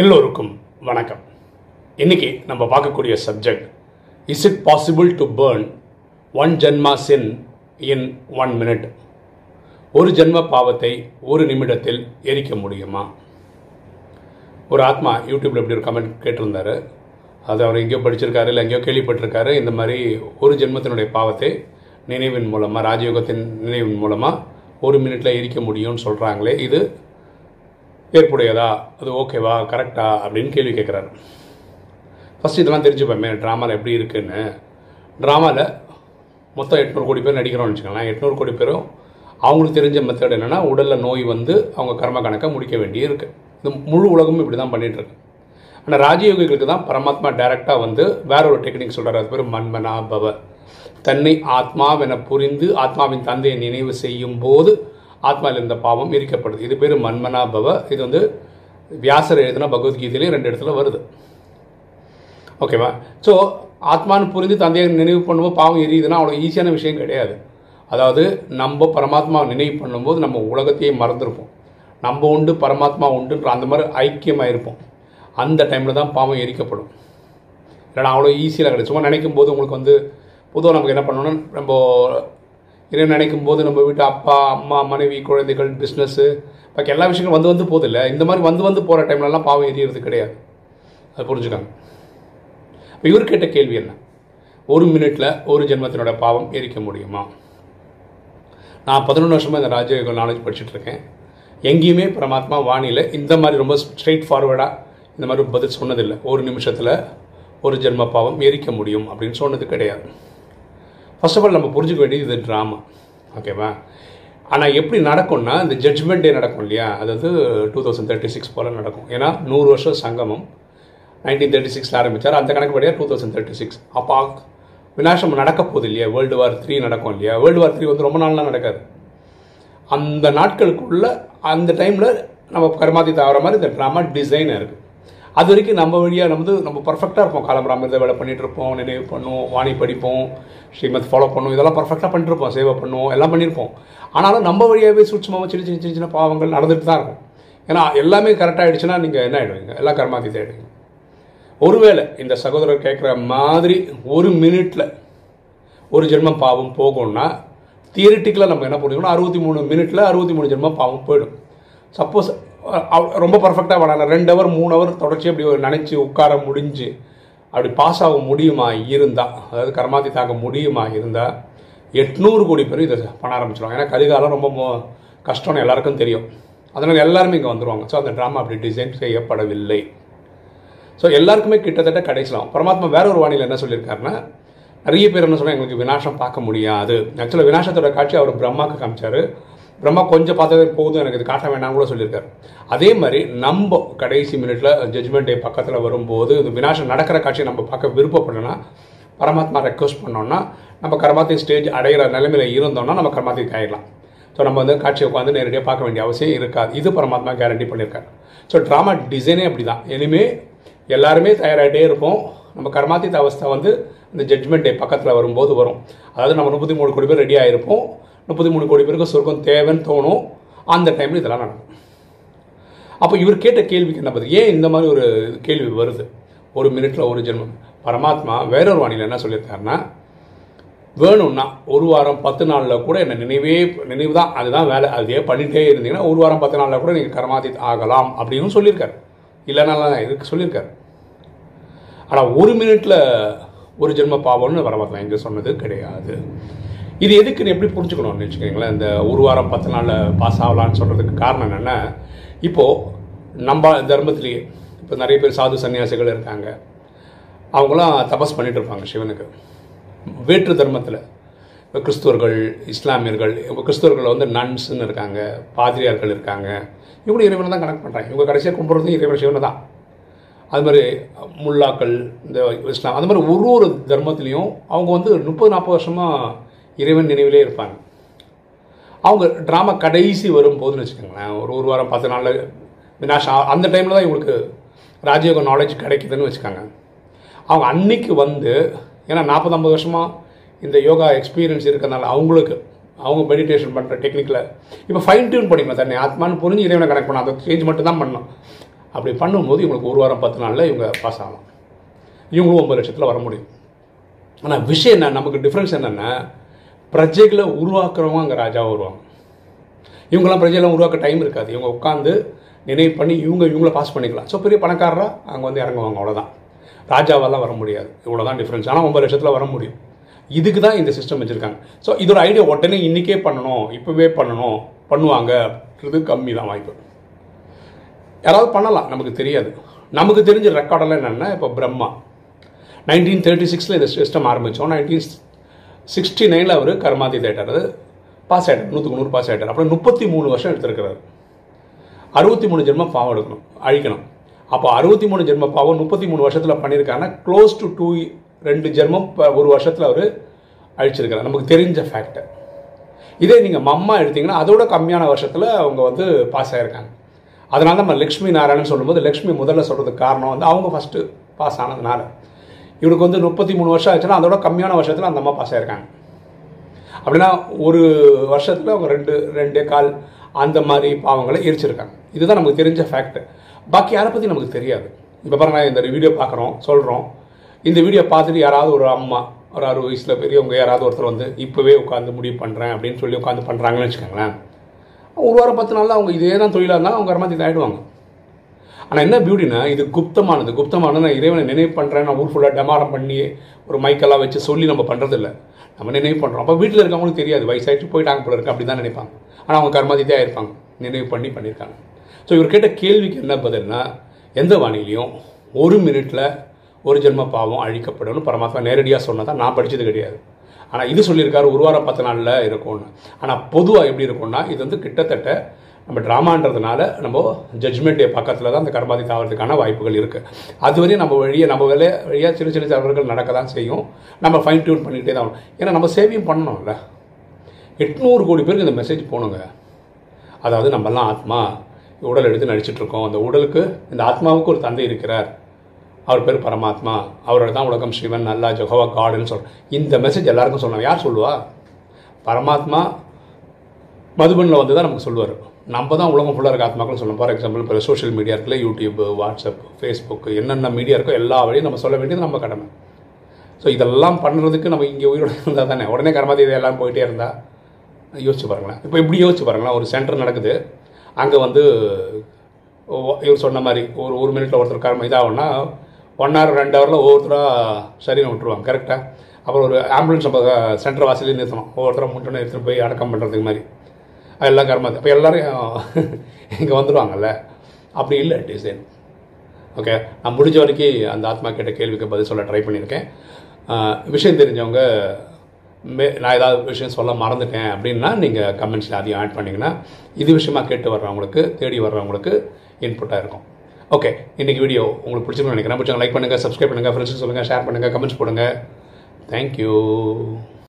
எல்லோருக்கும் வணக்கம். இன்னைக்கு நம்ம பார்க்கக்கூடிய subject is it possible to burn one ஜென்மா சின் இன் ஒன் மினிட் ஒரு ஜென்ம பாவத்தை ஒரு நிமிடத்தில் எரிக்க முடியுமா? ஒரு ஆத்மா யூடியூப்பில் இப்படி ஒரு கமெண்ட் கேட்டிருந்தாரு. அது அவர் எங்கேயோ படிச்சிருக்காரு இல்லை எங்கேயோ கேள்விப்பட்டிருக்காரு. இந்த மாதிரி ஒரு ஜென்மத்தினுடைய பாவத்தை நினைவின் மூலமாக ராஜயோகத்தின் நினைவின் மூலமாக ஒரு மினிட்டில் எரிக்க முடியும்னு சொல்கிறாங்களே இது ஏற்புடையதா? அது ஓகேவா? கரெக்டா? அப்படின்னு கேள்வி கேட்குறாரு. ஃபஸ்ட் இதெல்லாம் தெரிஞ்சுப்போமே ட்ராமாவில் எப்படி இருக்குன்னு. ட்ராமாவில் மொத்தம் எட்நூறு கோடி பேர் நடிக்கிறோம்னு வச்சுக்கோங்களேன். எட்நூறு கோடி பேரும் அவங்களுக்கு தெரிஞ்ச மெத்தட் என்னென்னா உடலில் நோய் வந்து அவங்க கர்ம கணக்கை முடிக்க வேண்டிய இருக்குது இந்த முழு உலகமும் இப்படி தான் பண்ணிகிட்ருக்கு ஆனால் ராஜயோகிகளுக்கு தான் பரமாத்மா டைரெக்டாக வந்து வேற ஒரு டெக்னிக் சொல்கிறார் அது பேர் மன்மனா பவ தன்னை ஆத்மாவென புரிந்து ஆத்மாவின் தந்தையை நினைவு செய்யும் போது ஆத்மாவில் இருந்த பாவம் எரிக்கப்படுது. இது பேர் மன்மனாபவ இது வந்து வியாசர் எழுதின பகவத்கீதையிலையும் ரெண்டு இடத்துல வருது. ஓகேவா ஸோ ஆத்மான்னு புரிந்து தந்தையை நினைவு பண்ணும்போது பாவம் எரியுதுன்னா அவ்வளோ ஈஸியான விஷயம் கிடையாது. அதாவது நம்ம பரமாத்மாவை நினைவு பண்ணும்போது நம்ம உலகத்தையே மறந்துருப்போம். நம்ம உண்டு பரமாத்மா உண்டுன்ற அந்த மாதிரி ஐக்கியமாக இருப்போம் அந்த டைமில் தான் பாவம் எரிக்கப்படும். இல்லைனா அவ்வளோ ஈஸியாக கிடையாது. சும்மா நினைக்கும் போது உங்களுக்கு வந்து பொதுவாக நமக்கு என்ன பண்ணணும்னா நம்ம இன்னும் நினைக்கும் போது நம்ம வீட்டு அப்பா அம்மா மனைவி குழந்தைகள் பிஸ்னஸ்ஸு பாக்கி எல்லா விஷயங்களும் வந்து வந்து போதில்லை. இந்த மாதிரி வந்து வந்து போகிற டைம்லலாம் பாவம் எரியறது கிடையாது. அது புரிஞ்சுக்காங்க. இப்போ இவர் கேட்ட கேள்வி என்ன? ஒரு மினிட்ல ஒரு ஜென்மத்தினோட பாவம் எரிக்க முடியுமா? நான் பதினொன்று வருஷமாக இந்த ராஜயோக நாலேஜ் படிச்சுட்டு இருக்கேன். எங்கேயுமே பரமாத்மா வானிலை இந்த மாதிரி ரொம்ப ஸ்ட்ரெயிட் ஃபார்வர்டாக இந்த மாதிரி பதில் சொன்னதில்லை. ஒரு நிமிஷத்தில் ஒரு ஜென்ம பாவம் எரிக்க முடியும் அப்படின்னு சொன்னது கிடையாது. ஃபர்ஸ்ட் ஆஃப் ஆல் நம்ம புரிஞ்சுக்க வேண்டியது இது ட்ராமா ஓகேவா ஆனால் எப்படி நடக்கும்னா இந்த ஜட்ஜ்மெண்ட் டே நடக்கும் இல்லையா? அதாவது டூ தௌசண்ட் தேர்ட்டி சிக்ஸ் போல் நடக்கும். ஏன்னா நூறு வருஷம் சங்கமம். நைன்டீன் தேர்ட்டி சிக்ஸில் ஆரம்பித்தார் அந்த கணக்குப்படியாக டூ தௌசண்ட் தேர்ட்டி சிக்ஸ் அப்போ விநாசம் நடக்க போகுது இல்லையா? வேர்ல்டு வார் த்ரீ நடக்கும் இல்லையா? வேர்ல்டு வார் த்ரீ வந்து ரொம்ப நாள்லாம் நடக்காது. அந்த நாட்களுக்குள்ள அந்த டைமில் நம்ம கர்மாதி ஆகிற மாதிரி இந்த ட்ராமா டிசைனாக இருக்குது அது வரைக்கும் நம்ம வழியாக நம்ம வந்து நம்ம பர்ஃபெக்டாக இருப்போம். காலம்பராமிரத வேலை பண்ணிட்டு இருப்போம் நினைவு பண்ணுவோம் வாணி படிப்போம் ஸ்ரீமத் ஃபாலோ பண்ணுவோம். இதெல்லாம் பர்ஃபெக்டாக பண்ணிருப்போம் சேவை பண்ணுவோம். எல்லாம் பண்ணியிருப்போம். ஆனாலும் நம்ம வழியாகவே சூட்சமாக சின்ன சின்ன சின்ன சின்ன பாவங்கள் நடந்துட்டு தான் இருக்கும். ஏன்னா எல்லாமே கரெக்டாக ஆகிடுச்சுன்னா நீங்கள் என்ன ஆகிடுவீங்க எல்லாம் கர்மாதி ஆகிடுவீங்க ஒருவேளை இந்த சகோதரர் கேட்குற மாதிரி ஒரு மினிட்ல ஒரு ஜென்மம் பாவம் போகும்னா தியரிட்டிக்கலாக நம்ம என்ன பண்ணிக்கணும் அறுபத்தி மூணு மினிட்ல அறுபத்தி மூணு ஜென்மம் பாவம் போயிடும். சப்போஸ் ரொம்ப பர்ஃபெக்டாக பண்ணலாம் ரெண்டு ஹவர் மூணு ஹவர் தொடர்ச்சி அப்படி நினச்சி உட்கார முடிஞ்சு அப்படி பாஸ் ஆக முடியுமா இருந்தால் அதாவது கர்மாதி தாக்க முடியுமா இருந்தால் எட்நூறு கோடி பேர் இதை பண்ண ஆரம்பிச்சிடுவாங்க ஏன்னா கலிகாலம் ரொம்ப மோ கஷ்டம்னு எல்லாருக்கும் தெரியும். அதனால் எல்லாருமே இங்கே வந்துடுவாங்க ஸோ அந்த ட்ராமா அப்படி டிசைன் செய்யப்படவில்லை. ஸோ எல்லாருக்குமே கிட்டத்தட்ட கிடைச்சலாம். பரமாத்மா வேற ஒரு வானிலை என்ன சொல்லியிருக்காருன்னா நிறைய பேர் என்ன சொன்னால் எங்களுக்கு வினாசம் பார்க்க முடியாது. ஆக்சுவலாக வினாசத்தோட காட்சி அவர் பிரம்மாவுக்கு காமிச்சார். பிரம்மா கொஞ்சம் பார்த்ததே போதும். எனக்கு இது காட்ட வேண்டாம் கூட சொல்லியிருக்காரு. அதே மாதிரி நம்ம கடைசி மினிட்ல ஜட்ஜ்மெண்ட் டே பக்கத்தில் வரும்போது இந்த வினாசம் நடக்கிற காட்சியை நம்ம பார்க்க விருப்பப்படணும்னா பரமாத்மா ரெக்வஸ்ட் பண்ணோம்னா நம்ம கர்மாத்தி ஸ்டேஜ் அடைகிற நிலைமையில இருந்தோம்னா நம்ம கர்மாத்திக்கு ஆயிடலாம். ஸோ நம்ம வந்து காட்சியை உட்காந்து நேரடியாக பார்க்க வேண்டிய அவசியம் இருக்காது. இது பரமாத்மா கேரண்டி பண்ணியிருக்காரு. ஸோ ட்ராமா டிசைனே அப்படி தான் இனிமேல் எல்லாருமே தயாராகிட்டே இருப்போம். நம்ம கர்மாத்தீத அவஸ்தை வந்து இந்த ஜட்ஜ்மெண்ட் டே பக்கத்தில் வரும்போது வரும். அதாவது நம்ம முப்பத்தி மூணு கோடி பேர் ரெடி ஆகிருப்போம் முப்பத்தி மூணு கோடி பேருக்கு சொர்க்கம் தேவைன்னு தோணும். அந்த டைமில் இதெல்லாம் நடக்கும். அப்போ இவர் கேட்ட கேள்விக்கு என்ன பதில்? ஏன் இந்த மாதிரி ஒரு கேள்வி வருது? ஒரு மினிட்ல ஒரு ஜென்மம். பரமாத்மா வேறொரு வாணியில் என்ன சொல்லியிருக்காருன்னா வேணும்னா ஒரு வாரம் பத்து நாளில் கூட என்ன நினைவே நினைவு தான். அதுதான் வேலை. அதே பண்ணிகிட்டே இருந்தீங்கன்னா ஒரு வாரம் பத்து நாளில் கூட நீங்கள் கர்மாதித் ஆகலாம் அப்படின்னு சொல்லியிருக்காரு. இல்லைனாலாம் இருக்கு சொல்லியிருக்காரு? ஆனால் ஒரு மினிட்ல ஒரு ஜென்ம பாவம்னு பரமாத்மா எங்கே சொன்னது கிடையாது. இது எதுக்குன்னு எப்படி புரிஞ்சுக்கணும்னு வச்சுக்கோங்களேன். இந்த ஒரு வாரம் பத்து நாளில் பாஸ் ஆகலான்னு சொல்கிறதுக்கு காரணம் என்னென்னா இப்போது நம்ம தர்மத்திலேயே இப்போ நிறைய பேர் சாது சன்னியாசிகள் இருக்காங்க. அவங்களாம் தபஸ் பண்ணிகிட்டு இருப்பாங்க சிவனுக்கு. வேற்று தர்மத்தில் இப்போ கிறிஸ்துவர்கள் இஸ்லாமியர்கள் இப்போ கிறிஸ்துவர்கள் வந்து நன்ஸ்ன்னு இருக்காங்க பாதிரியார்கள் இருக்காங்க. இவங்களும் இறைவனை தான் கனெக்ட் பண்ணுறாங்க இவங்க கடைசியாக கும்பிட்றதும் இறைவன் சிவனை தான். அது மாதிரி முல்லாக்கள் இந்த இஸ்லாம் அந்த மாதிரி ஒரு ஒரு தர்மத்துலேயும் அவங்க வந்து முப்பது நாற்பது வருஷமாக இறைவன் நினைவிலே இருப்பாங்க. அவங்க ட்ராமா கடைசி வரும்போதுன்னு வச்சுக்கோங்களேன் ஒரு ஒரு வாரம் பத்து நாளில் வினாஷ் அந்த டைமில் தான் இவங்களுக்கு ராஜயோக நாலேஜ் கிடைக்குதுன்னு வச்சுக்காங்க. அவங்க அன்னைக்கு வந்து ஏன்னா நாற்பது ஐம்பது வருஷமாக இந்த யோகா எக்ஸ்பீரியன்ஸ் இருக்கிறதுனால அவங்களுக்கு அவங்க மெடிடேஷன் பண்ணுற டெக்னிக்கில் இப்போ ஃபைன் டியூன் பண்ணிக்கலாம் தண்ணி ஆத்மான்னு புரிஞ்சு இறைவனை கனெக்ட் பண்ணணும் அந்த சேஞ்ச் மட்டும் தான் பண்ணணும். அப்படி பண்ணும்போது இவங்களுக்கு ஒரு வாரம் பத்து நாளில் இவங்க பாஸ் ஆகலாம். இவங்களும் ஒம்பது லட்சத்தில் வர முடியும். ஆனால் விஷயம் என்ன? நமக்கு டிஃப்ரென்ஸ் என்னென்னா பிரஜைகளை உருவாக்குறவங்க அங்கே ராஜாவாக வருவாங்க. இவங்கெல்லாம் பிரஜைலாம் உருவாக்க டைம் இருக்காது. இவங்க உட்காந்து நினைவு பண்ணி இவங்க இவங்கள பாஸ் பண்ணிக்கலாம். ஸோ பெரிய பணக்காரராக அங்கே வந்து இறங்குவாங்க அவ்வளோதான் ராஜாவெல்லாம் வர முடியாது. இவ்வளோ தான் டிஃப்ரென்ஸ் ஆனால் ஒன்பது லட்சத்தில் வர முடியும். இதுக்கு தான் இந்த சிஸ்டம் வச்சுருக்காங்க. ஸோ இதோட ஐடியா உடனே இன்றைக்கே பண்ணணும் இப்போவே பண்ணணும் பண்ணுவாங்கன்றது கம்மி தான் வாய்ப்பு. யாராவது பண்ணலாம் நமக்கு தெரியாது. நமக்கு தெரிஞ்ச ரெக்கார்டெல்லாம் என்னென்னா இப்போ பிரம்மா. நைன்டீன் தேர்ட்டி சிக்ஸில் இந்த சிஸ்டம் ஆரம்பித்தோம் நைன்டீன் சிக்ஸ்டி நைனில் அவர் கர்மாதி தேட்டர். அது பாஸ் ஆகிட்டார் நூற்றுக்கு நூறு பாஸ் ஆகிட்டார் அப்புறம் முப்பத்தி மூணு வருஷம் எடுத்திருக்கிறார். அறுபத்தி மூணு ஜென்மம் பாவம் எடுக்கணும். அழிக்கணும். அப்போ அறுபத்தி மூணு ஜென்ம பாவம் முப்பத்தி மூணு வருஷத்தில் பண்ணியிருக்காங்கன்னா க்ளோஸ் டு டூ ரெண்டு ஜென்மம் இப்போ ஒரு வருஷத்தில் அவர் அழிச்சிருக்கிறார். நமக்கு தெரிஞ்ச ஃபேக்டர் இதே நீங்கள் மம்மா எடுத்தீங்கன்னா அதோட கம்மியான வருஷத்தில் அவங்க வந்து பாஸ் ஆகிருக்காங்க அதனால நம்ம லக்ஷ்மி நாராயணன் சொல்லும்போது லக்ஷ்மி முதல்ல சொல்கிறதுக்கு காரணம் வந்து அவங்க ஃபஸ்ட்டு பாஸ் ஆனதுனால. இவனுக்கு வந்து முப்பத்தி மூணு வருஷம் ஆச்சுன்னா அதோட கம்மியான வருஷத்தில் அந்த அம்மா பாஸ் ஆயிருக்காங்க. அப்படின்னா ஒரு வருஷத்தில் அவங்க ரெண்டு ரெண்டு கால் அந்த மாதிரி பாவங்களை எரிச்சிருக்காங்க. இதுதான் நமக்கு தெரிஞ்ச ஃபேக்ட் பாக்கி யாரை பற்றி நமக்கு தெரியாது? இப்போ பாருங்க இந்த வீடியோ பார்க்குறோம் சொல்கிறோம் இந்த வீடியோ பார்த்துட்டு யாராவது ஒரு அம்மா ஒரு அறுபது வயசில் பெரியவங்க யாராவது ஒருத்தர் வந்து இப்போவே உட்காந்து முடிவு பண்ணுறேன் அப்படின்னு சொல்லி உட்காந்து பண்ணுறாங்கன்னு வச்சுக்கோங்களேன். ஒரு வாரம் பத்து நாளில் அவங்க இதே தான் தொழிலாக இருந்தால் அவங்க மாதிரி ஆகிடுவாங்க ஆனால் என்ன பியூட்டினா இது குப்தமானது. குப்தமானது நான் இறைவனை நினைவு பண்ணுறேன் நான் ஊர் ஃபுல்லாக டெமாரம் பண்ணி ஒரு மைக்கெல்லாம் வச்சு சொல்லி நம்ம பண்ணுறது இல்லை நம்ம நினைவு பண்ணுறோம் அப்போ வீட்டில் இருக்கவங்களுக்கு தெரியாது. வயசாயிட்டு போயிட்டாங்க போல இருக்கு அப்படி தான் நினைப்பாங்க. ஆனால் அவங்க கர்மாதித்யாக இருப்பாங்க. நினைவு பண்ணி பண்ணியிருக்காங்க. ஸோ இவர் கேட்ட கேள்விக்கு என்ன பதில்னா எந்த வானிலையும் ஒரு மினிட்டில் ஒரு ஜென்ம பாவம் அழிக்கப்படும் பரமாத்மா நேரடியாக சொன்னதான் நான் படித்தது கிடையாது. ஆனால் இது சொல்லியிருக்காரு ஒரு வாரம் பத்து நாளில் இருக்கும்னு. ஆனால் பொதுவாக எப்படி இருக்கும்னா இது வந்து கிட்டத்தட்ட நம்ம ட்ராமான்றதுனால நம்ம ஜட்ஜ்மெண்ட்டு பக்கத்தில் தான் அந்த கர்மாதி தாவறதுக்கான வாய்ப்புகள் இருக்குது அதுவரையும் நம்ம வழியை நம்ம வேலை வழியாக சின்ன சின்ன தவறுகள் நடக்க தான் செய்யும். நம்ம ஃபைன் டியூன் பண்ணிக்கிட்டே தான் ஏன்னா நம்ம சேவையும் பண்ணணும்ல. எட்நூறு கோடி பேருக்கு இந்த மெசேஜ் போகணுங்க அதாவது நம்மலாம் ஆத்மா உடல் எடுத்து நடிச்சிட்ருக்கோம். அந்த உடலுக்கு இந்த ஆத்மாவுக்கு ஒரு தந்தை இருக்கிறார். அவர் பேர் பரமாத்மா. அவரோட தான் உலகம் சிவன் நல்லா ஜொஹவா காடுன்னு சொல்கிறோம் இந்த மெசேஜ் எல்லாருக்கும் சொல்லணும். யார் சொல்லுவா? பரமாத்மா மதுபனில் வந்து தான் நமக்கு சொல்லுவார். நம்ம தான் உலகம் ஃபுல்லாக இருக்க ஆத்மாக்கள் சொல்லணும். ஃபார் எக்ஸாம்பிள் இப்போ சோஷியல் மீடியா இருக்குல்ல யூடியூப் வாட்ஸ்அப் ஃபேஸ்புக் என்னென்ன மீடியா இருக்கோ எல்லா வழியும் நம்ம சொல்ல வேண்டியது நம்ம கடமை. ஸோ இதெல்லாம் பண்ணுறதுக்கு நம்ம இங்கே உயிரோடு இருந்தால் தானே? உடனே கர்மாதீதை எல்லாம் போயிட்டே இருந்தால் யோசிச்சு பாருங்களேன். இப்போ இப்படி யோசிச்சு பாருங்களேன். ஒரு சென்டர் நடக்குது. அங்கே வந்து இவர் சொன்ன மாதிரி ஒரு ஒரு மினிட்ல ஒருத்தர் கர்ம இதாகும்னா ஒன் ஹவர் ரெண்டு ஹவரில் ஒவ்வொருத்தராக சரின்னு விட்டுருவாங்க. கரெக்டாக அப்புறம் ஒரு ஆம்புலன்ஸ் நம்ம சென்டர் வாசலே நிறுத்தணும். ஒவ்வொருத்தரும் முட்டணும் எடுத்துகிட்டு போய் அடக்கம் பண்ணுறதுக்கு மாதிரி. எல்லாம் கர்மாதி அப்போ எல்லோரும் இங்கே வந்துடுவாங்கல்ல அப்படி இல்லை டிசைன் ஓகே நான் முடிஞ்ச வரைக்கும் அந்த ஆத்மா கேட்ட கேள்விக்கு பதில் சொல்ல ட்ரை பண்ணியிருக்கேன். விஷயம் தெரிஞ்சவங்க மே நான் ஏதாவது விஷயம் சொல்ல மறந்துட்டேன் அப்படின்னா நீங்கள் கமெண்ட்ஸில் அதையும் ஆட் பண்ணிங்கன்னா இது விஷயமா கேட்டு வர்றவங்களுக்கு தேடி வர்றவங்களுக்கு இன்புட்டாக இருக்கும். ஓகே இன்றைக்கி வீடியோ உங்களுக்கு பிடிச்சிருக்குன்னு நினைக்கிறேன். பிடிச்சவங்க லைக் பண்ணுங்கள் சப்ஸ்கிரைப் பண்ணுங்கள் ஃப்ரெண்ட்ஸுக்கு சொல்லுங்கள் ஷேர் பண்ணுங்கள் கமெண்ட்ஸ் போடுங்க. தேங்க்யூ